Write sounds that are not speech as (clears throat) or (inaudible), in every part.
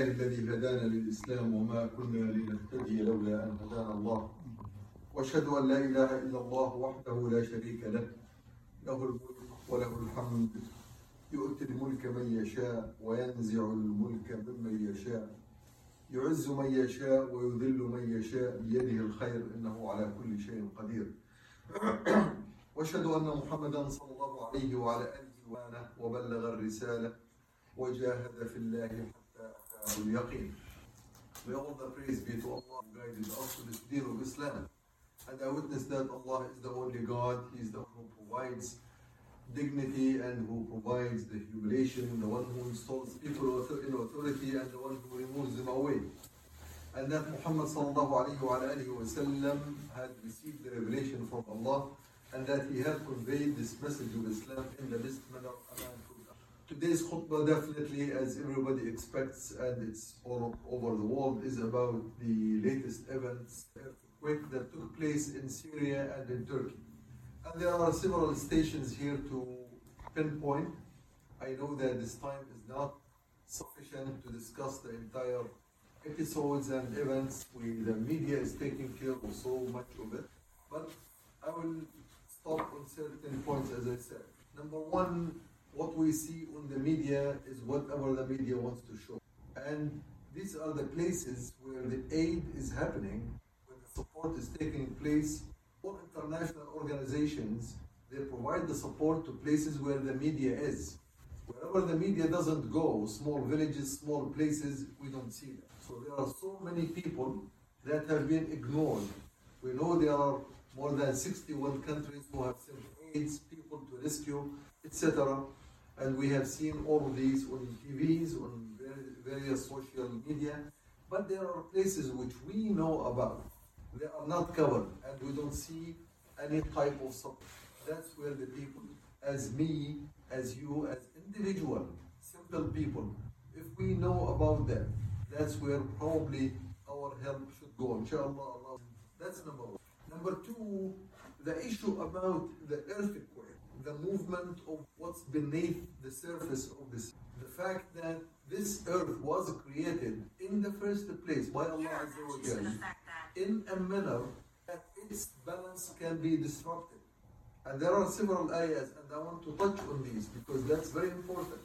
الحمد لله الذي هدانا للإسلام وما كنا لنهتدي لولا أن هدانا الله. وأشهد أن لا إله إلا الله وحده لا شريك له. له الملك وله الحمد. يؤتي الملك من يشاء وينزع الملك ممن يشاء. يعز من يشاء ويذل من يشاء بيده الخير. إنه على كل شيء قدير. (clears throat) وأشهد أن محمدا صلى الله عليه وعلى وآله وبلغ الرسالة وجاهد في الله حتى اتاه اليقين. May all the praise be to Allah who guided us to this deen of Islam. And I witness that Allah is the only God, He is the one who provides dignity and who provides the humiliation, the one who installs people in authority and the one who removes them away. And that Muhammad sallallahu alayhi wa alihi wa sallam had received the revelation from Allah and that he had conveyed this message of Islam in the best manner and truth. Today's khutbah definitely, as everybody expects, and it's all over the world, is about the latest events, earthquake that took place in Syria and in Turkey. And there are several stations here to pinpoint. I know that this time is not sufficient to discuss the entire episodes and events. We, the media is taking care of so much of it. But I will stop on certain points, as I said. Number one, what we see on the media is whatever the media wants to show. And these are the places where the aid is happening, where the support is taking place. All international organizations, they provide the support to places where the media is. Wherever the media doesn't go, small villages, small places, we don't see them. So there are so many people that have been ignored. We know there are more than 61 countries who have sent aids, people to rescue, etc. And we have seen all of these on TVs, on various social media. But there are places which we know about. They are not covered, and we don't see any type of support. That's where the people, as me, as you, as individual, simple people, if we know about them, that's where probably our help should go. Inshallah, Allah. That's number one. Number two, the issue about the earthquake, the movement of what's beneath the surface of this. The fact that this earth was created in the first place by Allah Azza wa Jalla in a manner that its balance can be disrupted. And there are several ayahs, and I want to touch on these because that's very important.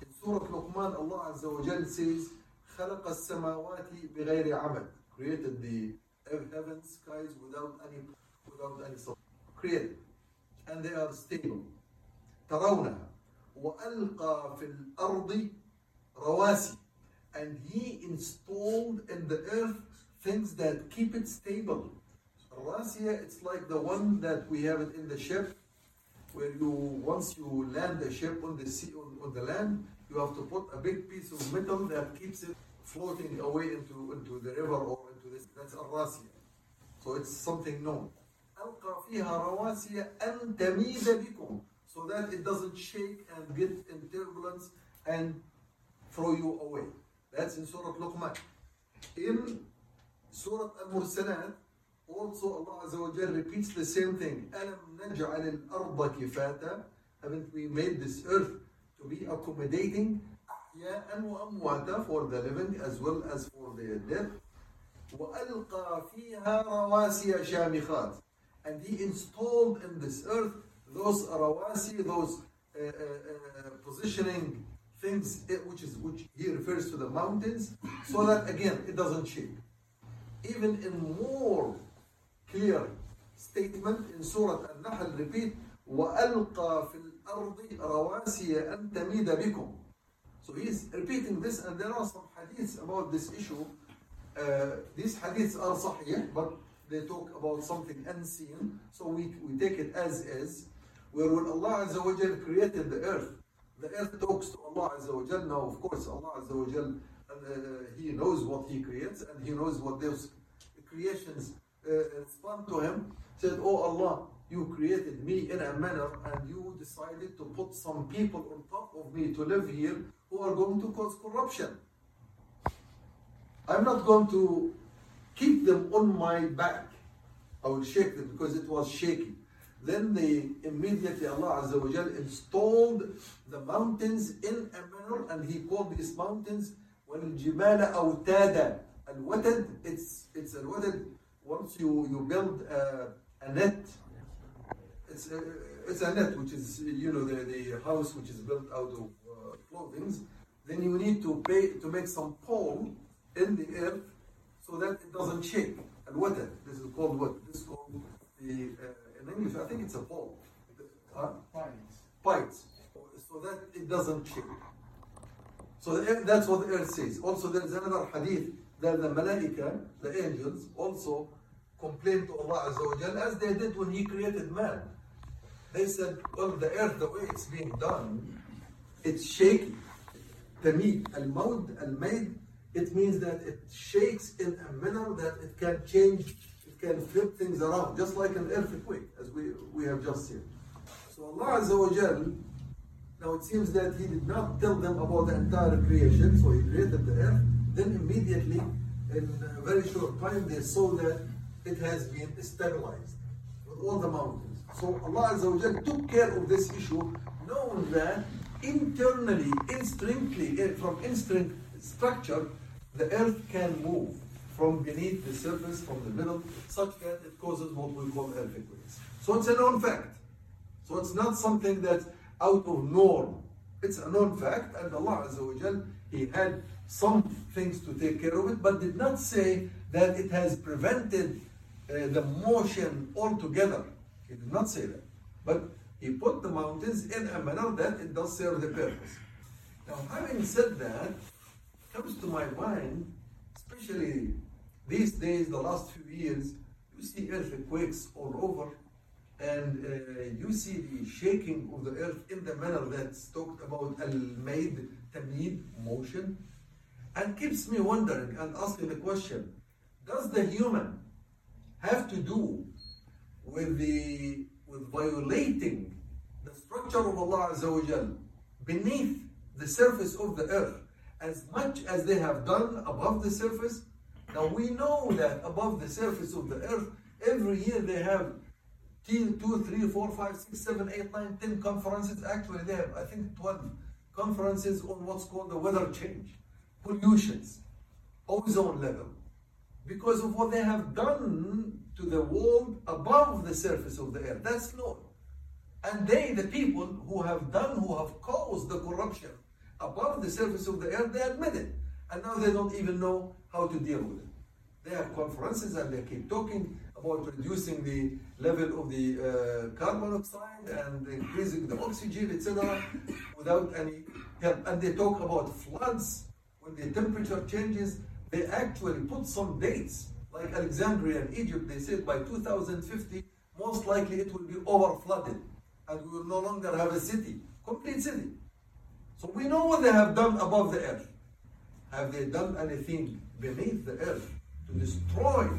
In Surah Luqman, Allah Azza wa Jalla says, خلق السماوات بغير عمد created the heaven, skies without any without any support. Created. And they are stable. ترونها وألقى في الأرض رواسي and he installed in the earth things that keep it stable. Rasiya, it's like the one that we have it in the ship, where you once you land the ship on the sea on, on the land, you have to put a big piece of metal that keeps it floating away into, into the river or into this. That's a rasiya. So it's something known. ألقى فيها رواسي أن تميد بكم so that it doesn't shake and get in turbulence and throw you away. That's in Surah Luqman. In Surah Al-Mursalat, also Allah Azza wa Jal repeats the same thing. أَلَمْ نَجْعَلِ الْأَرْضَ كِفَاتًا Haven't we made this earth to be accommodating أحياء وأمواتا for the living as well as for the dead? وألقى فيها رواسي شامخات and he installed in this earth those rawasi, those uh, uh, uh, positioning things, which is which he refers to the mountains, so that again it doesn't shake. Even in more clear statement in Surah Al-Nahl, repeat, وَأَلْقَى فِي الْأَرْضِ رَوَاسِيَ أَن تَمِيدَ بِكُمْ So he's repeating this, and there are some hadiths about this issue. Uh, these hadiths are sahih, but they talk about something unseen, so we, we take it as is. Where when Allah Azza wa Jal created the earth, The earth talks to Allah Azza wa Jal. Now, of course, Allah Azza wa Jal, uh, He knows what He creates and He knows what those creations uh, respond to Him. Said, Oh Allah, you created me in a manner and you decided to put some people on top of me to live here who are going to cause corruption. I'm not going to keep them on my back. I will shake them because it was shaky. Then they immediately Allah Azza wa Jal installed the mountains in a manner and he called these mountains والجبال أوتادا الوتد it's it's الوتد once you you build a, a net it's a, it's a net which is you know the, the house which is built out of uh, clothings then you need to pay to make some pole in the earth so that it doesn't shake. And what? This is called what? This is called the uh, in English. I think it's a pole. Huh? Pines. So that it doesn't shake. So that's what the earth says. Also, there is another hadith that the malaika, the angels, also complained to Allah Azza as they did when He created man. They said, Well, the earth, the way it's being done, it's shaking." The meat, al maud, al maid, it means that it shakes in a manner that it can change, it can flip things around, just like an earthquake, as we, we have just seen. So Allah Azza wa Jal now it seems that he did not tell them about the entire creation, so he created the earth. Then immediately, in a very short time, they saw that it has been stabilized with all the mountains. So Allah Azza wa Jal took care of this issue, knowing that internally, instinctively, eh, from instinct structure, the earth can move from beneath the surface, from the middle, such that it causes what we call earthquakes. So it's a known fact. So it's not something that's out of norm. It's a known fact, and Allah Azza wa Jal, He had some things to take care of it, but did not say that it has prevented uh, the motion altogether. He did not say that. But He put the mountains in a manner that it does serve the purpose. Now, having said that, comes to my mind, especially these days, the last few years, you see earthquakes all over and uh, you see the shaking of the earth in the manner that's talked about al-maid tamid motion. And keeps me wondering and asking the question does the human have to do with the with violating the structure of Allah Azza wa Jal beneath the surface of the earth as much as they have done above the surface now we know that above the surface of the earth every year they have two, three, four, five, six, seven, eight, nine, ten conferences. Actually, they have, I think, 12 conferences on what's called the weather change, pollutions, ozone level, because of what they have done to the world above the surface of the earth. That's known. And they, the people who have done, who have caused the corruption above the surface of the earth, they admit it. And now they don't even know how to deal with it. They have conferences and they keep talking about reducing the level of the uh, carbon dioxide and increasing the oxygen, etc., without any help. And they talk about floods when the temperature changes. They actually put some dates, like Alexandria in Egypt. They said by 2050, most likely it will be over flooded, and we will no longer have a city, complete city. So we know what they have done above the earth. Have they done anything beneath the earth to destroy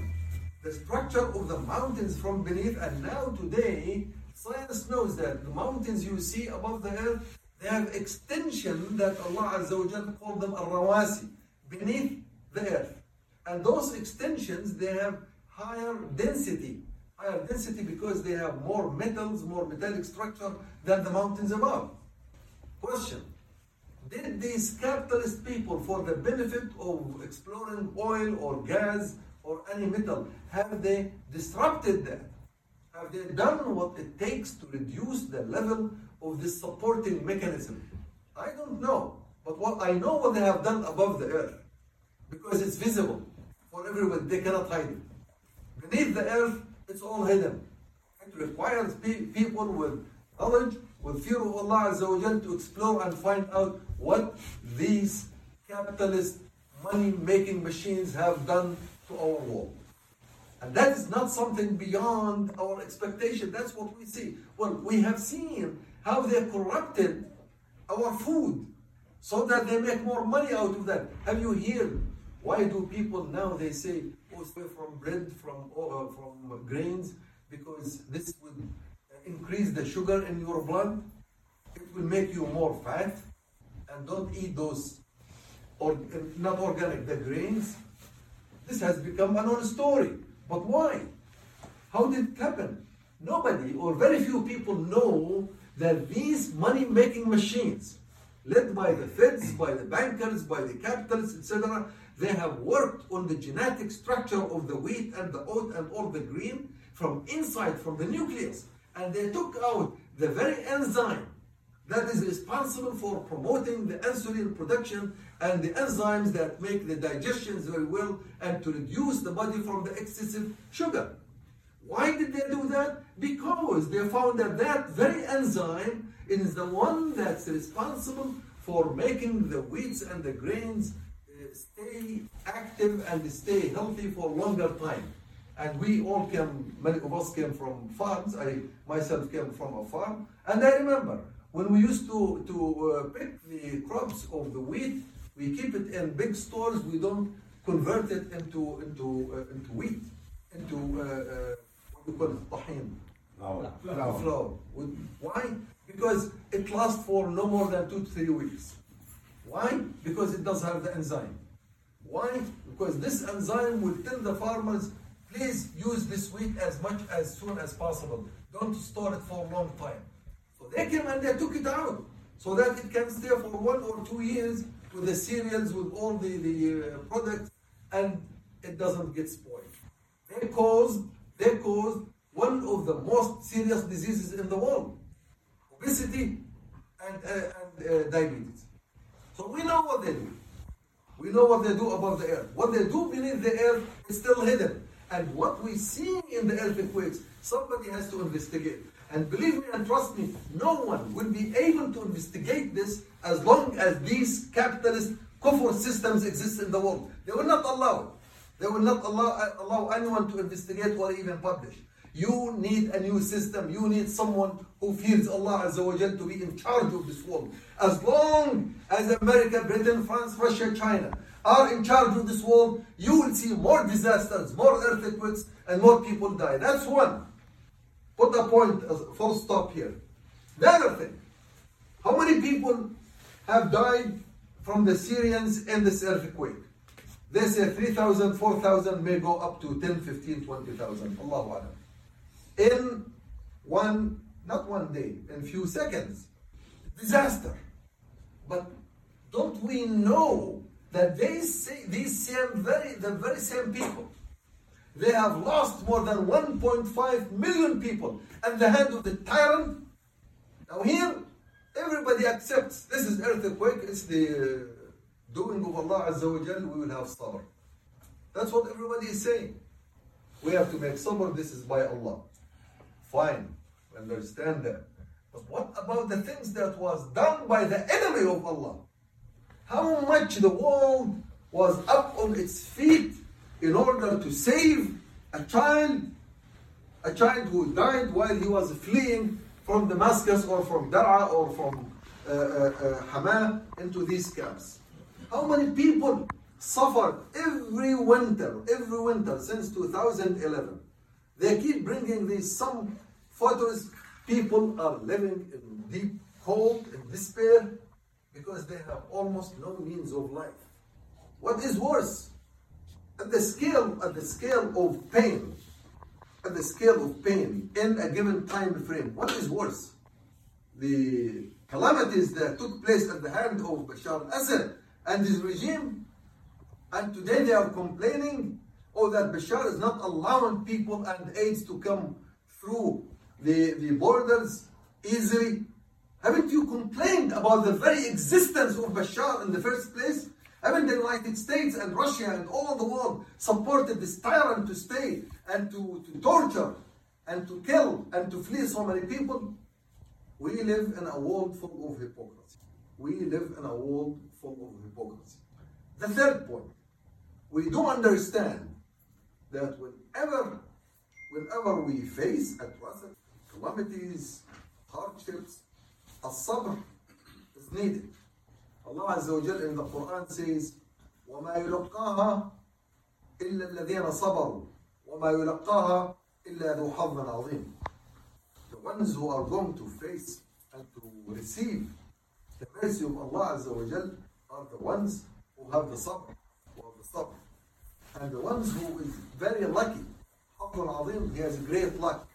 the structure of the mountains from beneath. And now today, science knows that the mountains you see above the earth, they have extension that Allah Azza called them al-rawasi, beneath the earth. And those extensions, they have higher density. Higher density because they have more metals, more metallic structure than the mountains above. Question. Did these capitalist people, for the benefit of exploring oil or gas or any metal, have they disrupted that? Have they done what it takes to reduce the level of this supporting mechanism? I don't know. But what I know what they have done above the earth. Because it's visible for everyone, they cannot hide it. Beneath the earth, it's all hidden. It requires pe- people with knowledge, with fear of Allah Azza wa to explore and find out what these capitalist money making machines have done to our world. And that is not something beyond our expectation. That's what we see. Well, we have seen how they corrupted our food so that they make more money out of that. Have you heard why do people now they say oh, stay from bread from uh, from grains because this will increase the sugar in your blood. It will make you more fat, and don't eat those or not organic the grains. This has become a non-story. But why? How did it happen? Nobody or very few people know that these money-making machines, led by the feds, by the bankers, by the capitalists, etc., they have worked on the genetic structure of the wheat and the oat and all the grain from inside, from the nucleus. And they took out the very enzyme that is responsible for promoting the insulin production and the enzymes that make the digestions very well and to reduce the body from the excessive sugar. Why did they do that? Because they found that that very enzyme is the one that's responsible for making the wheats and the grains uh, stay active and stay healthy for longer time. And we all came, many of us came from farms. I myself came from a farm. And I remember when we used to, to uh, pick the crops of the wheat, we keep it in big stores. We don't convert it into, into, uh, into wheat, into uh, uh what we call it, tahin. Flour. Flour. Flour. Why? Because it lasts for no more than two to three weeks. Why? Because it does have the enzyme. Why? Because this enzyme will tell the farmers Please use this wheat as much as soon as possible. Don't store it for a long time. So they came and they took it out so that it can stay for one or two years with the cereals, with all the, the uh, products, and it doesn't get spoiled. They caused, they caused one of the most serious diseases in the world obesity and, uh, and uh, diabetes. So we know what they do. We know what they do above the earth. What they do beneath the earth is still hidden. And what we see in the earthquakes, somebody has to investigate. And believe me and trust me, no one will be able to investigate this as long as these capitalist kufr systems exist in the world. They will not allow. They will not allow, allow anyone to investigate or even publish. You need a new system. You need someone who fears Allah Azza wa Jal to be in charge of this world. As long as America, Britain, France, Russia, China are in charge of this world, you will see more disasters, more earthquakes, and more people die. That's one. Put a point, a full stop here. The other thing, how many people have died from the Syrians in this earthquake? They say 3,000, 4,000 may go up to 10, 15, 20,000. Allahu. In one, not one day, in few seconds. Disaster. But don't we know that they say, these same very, the very same people, they have lost more than 1.5 million people at the hand of the tyrant. Now here, everybody accepts this is earthquake, it's the uh, doing of Allah Azza wa Jal, we will have sabr. That's what everybody is saying. We have to make sabr, this is by Allah. Fine, understand that. But what about the things that was done by the enemy of Allah? how much the world was up on its feet in order to save a child, a child who died while he was fleeing from Damascus or from Dar'a or from uh, uh, uh, Hama into these camps. How many people suffered every winter, every winter since 2011? They keep bringing these some photos. People are living in deep cold and despair because they have almost no means of life. What is worse? At the scale, at the scale of pain, at the scale of pain in a given time frame, what is worse? The calamities that took place at the hand of Bashar al-Assad and his regime, and today they are complaining, oh, that Bashar is not allowing people and aids to come through the, the borders easily haven't you complained about the very existence of Bashar in the first place? Even the United States and Russia and all the world supported this tyrant to stay and to, to torture and to kill and to flee so many people. We live in a world full of hypocrisy. We live in a world full of hypocrisy. The third point, we do understand that whenever, whenever we face atrocities, calamities, hardships, a sabr is needed. Allah Azza wa Jal in the Quran says, وَمَا يُلَقَّاهَا إِلَّا الَّذِينَ صَبَرُوا وَمَا يُلَقَّاهَا إِلَّا ذُو حَظٍّ عَظِيمٍ The ones who are going to face and to receive the mercy of Allah Azza wa Jal are the ones who have the sabr, who have the sabr. And the ones who is very lucky, حظ عظيم, he has great luck.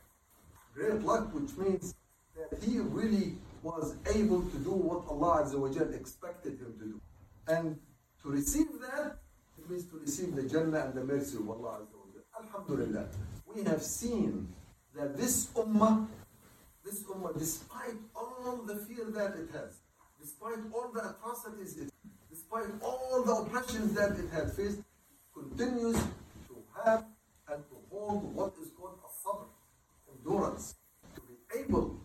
Great luck, which means that he really was able to do what Allah expected him to do. And to receive that, it means to receive the Jannah and the mercy of Allah. Alhamdulillah. We have seen that this ummah, this ummah, despite all the fear that it has, despite all the atrocities it despite all the oppressions that it had faced, continues to have and to hold what is called a sabr, endurance, to be able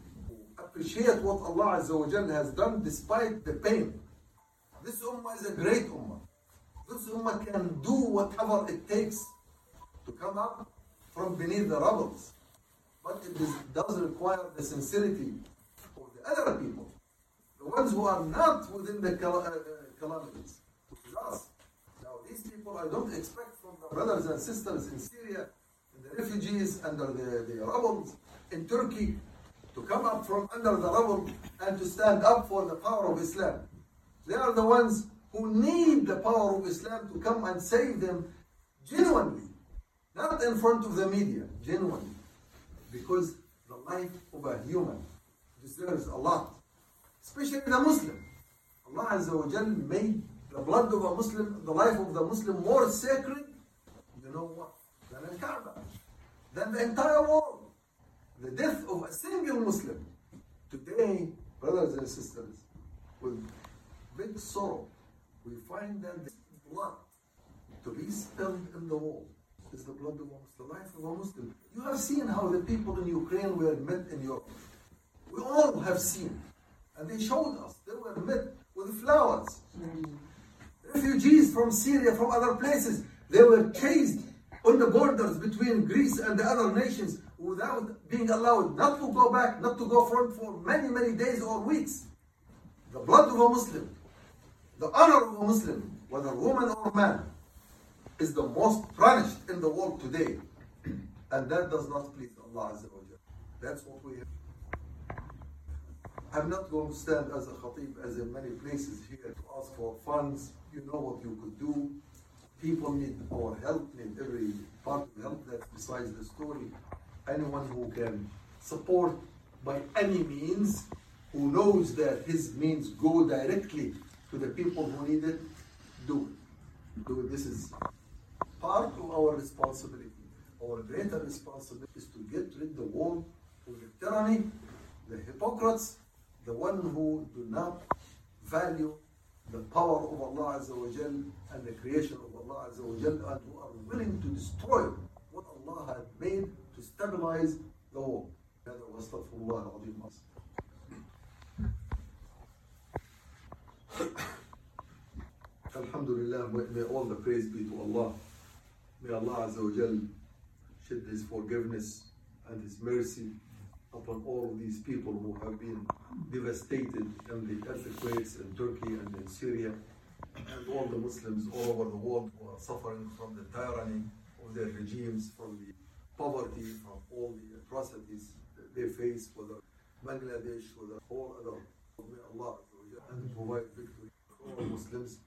appreciate what Allah Azza wa has done despite the pain. This ummah is a great ummah. This ummah can do whatever it takes to come up from beneath the rubbles. But it is, does require the sincerity of the other people, the ones who are not within the cal- uh, calamities. Now, these people, I don't expect from the brothers and sisters in Syria, the refugees under the, the rubble in Turkey, to come up from under the rubble and to stand up for the power of Islam. They are the ones who need the power of Islam to come and save them genuinely, not in front of the media, genuinely. Because the life of a human deserves a lot, especially the Muslim. Allah Azza wa Jal made the blood of a Muslim, the life of the Muslim more sacred, you know what, than the Kaaba, than the entire world. The death of a single Muslim. Today, brothers and sisters, with big sorrow, we find that the blood to be spilled in the world is the blood of the life of a Muslim. You have seen how the people in Ukraine were met in Europe. We all have seen. And they showed us. They were met with flowers. Refugees from Syria, from other places, they were chased on the borders between Greece and the other nations without being allowed not to go back, not to go front for many, many days or weeks. The blood of a Muslim, the honor of a Muslim, whether woman or man, is the most punished in the world today. And that does not please Allah Azza wa. That's what we have. I'm not going to stand as a khatib as in many places here to ask for funds. You know what you could do. People need our help, need every part of help. That's besides the story. Anyone who can support by any means, who knows that his means go directly to the people who need it, do it. Do it. This is part of our responsibility. Our greater responsibility is to get rid the world of the tyranny, the hypocrites, the one who do not value the power of Allah Azza wa Jal and the creation of Allah Azza wa Jal and who are willing to destroy what Allah had made to stabilize the world. هذا واستغفر الله العظيم Alhamdulillah, may may all the praise be to Allah. May Allah Azza wa Jal shed His forgiveness and His mercy upon all of these people who have been devastated in the earthquakes in Turkey and in Syria, and all the Muslims all over the world who are suffering from the tyranny of their regimes, from the poverty, from all the atrocities they face, whether Bangladesh, whether all other. May Allah and provide victory for all Muslims.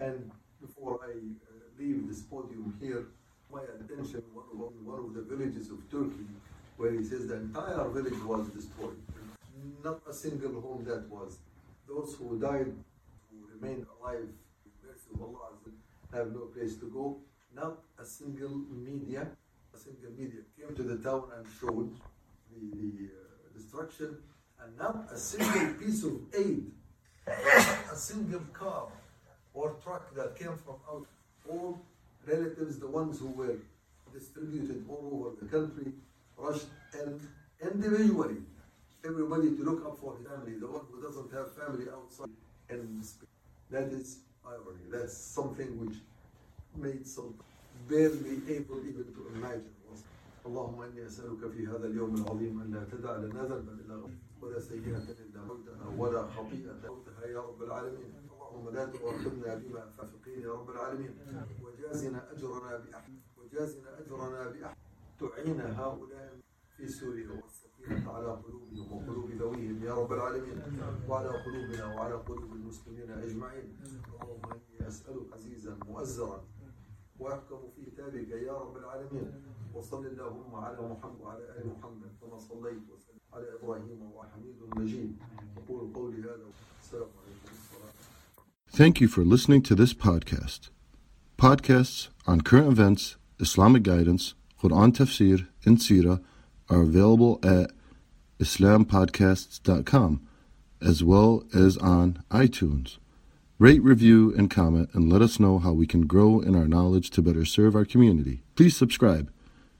And before I uh, leave this podium here, my attention one of, one of the villages of Turkey, where he says the entire village was destroyed. Not a single home that was. Those who died, who remained alive, mercy of Allah, have no place to go. Not a single media, single media came to the town and showed the, the uh, destruction, and not a single piece of aid, a single car or truck that came from out. All relatives, the ones who were distributed all over the country, rushed in individually. Everybody to look up for his family, the one who doesn't have family outside. And that is irony. That's something which made some barely able even to imagine. اللهم إني أسألك في هذا اليوم العظيم أن لا تدع لنا ذنبا إلا ولا سيئة إلا موتها ولا خطيئة موتها يا رب العالمين. اللهم لا تؤاخذنا بما فافقين يا رب العالمين. وجازنا أجرنا بأحد وجازنا أجرنا بأحد. تعين هؤلاء في سوريا والسكينة على قلوبهم وقلوب ذويهم يا رب العالمين. وعلى قلوبنا وعلى قلوب المسلمين أجمعين. اللهم إني أسألك عزيزا مؤزرا. وأحكم في كتابك يا رب العالمين. وصل اللهم على محمد وعلى ال محمد كما صليت وسلم على ابراهيم وحميد مجيد اقول قولي هذا السلام عليكم الصلاه Thank you for listening to this podcast. Podcasts on current events, Islamic guidance, Quran tafsir, and Sirah are available at islampodcasts.com as well as on iTunes. Rate, review, and comment and let us know how we can grow in our knowledge to better serve our community. Please subscribe,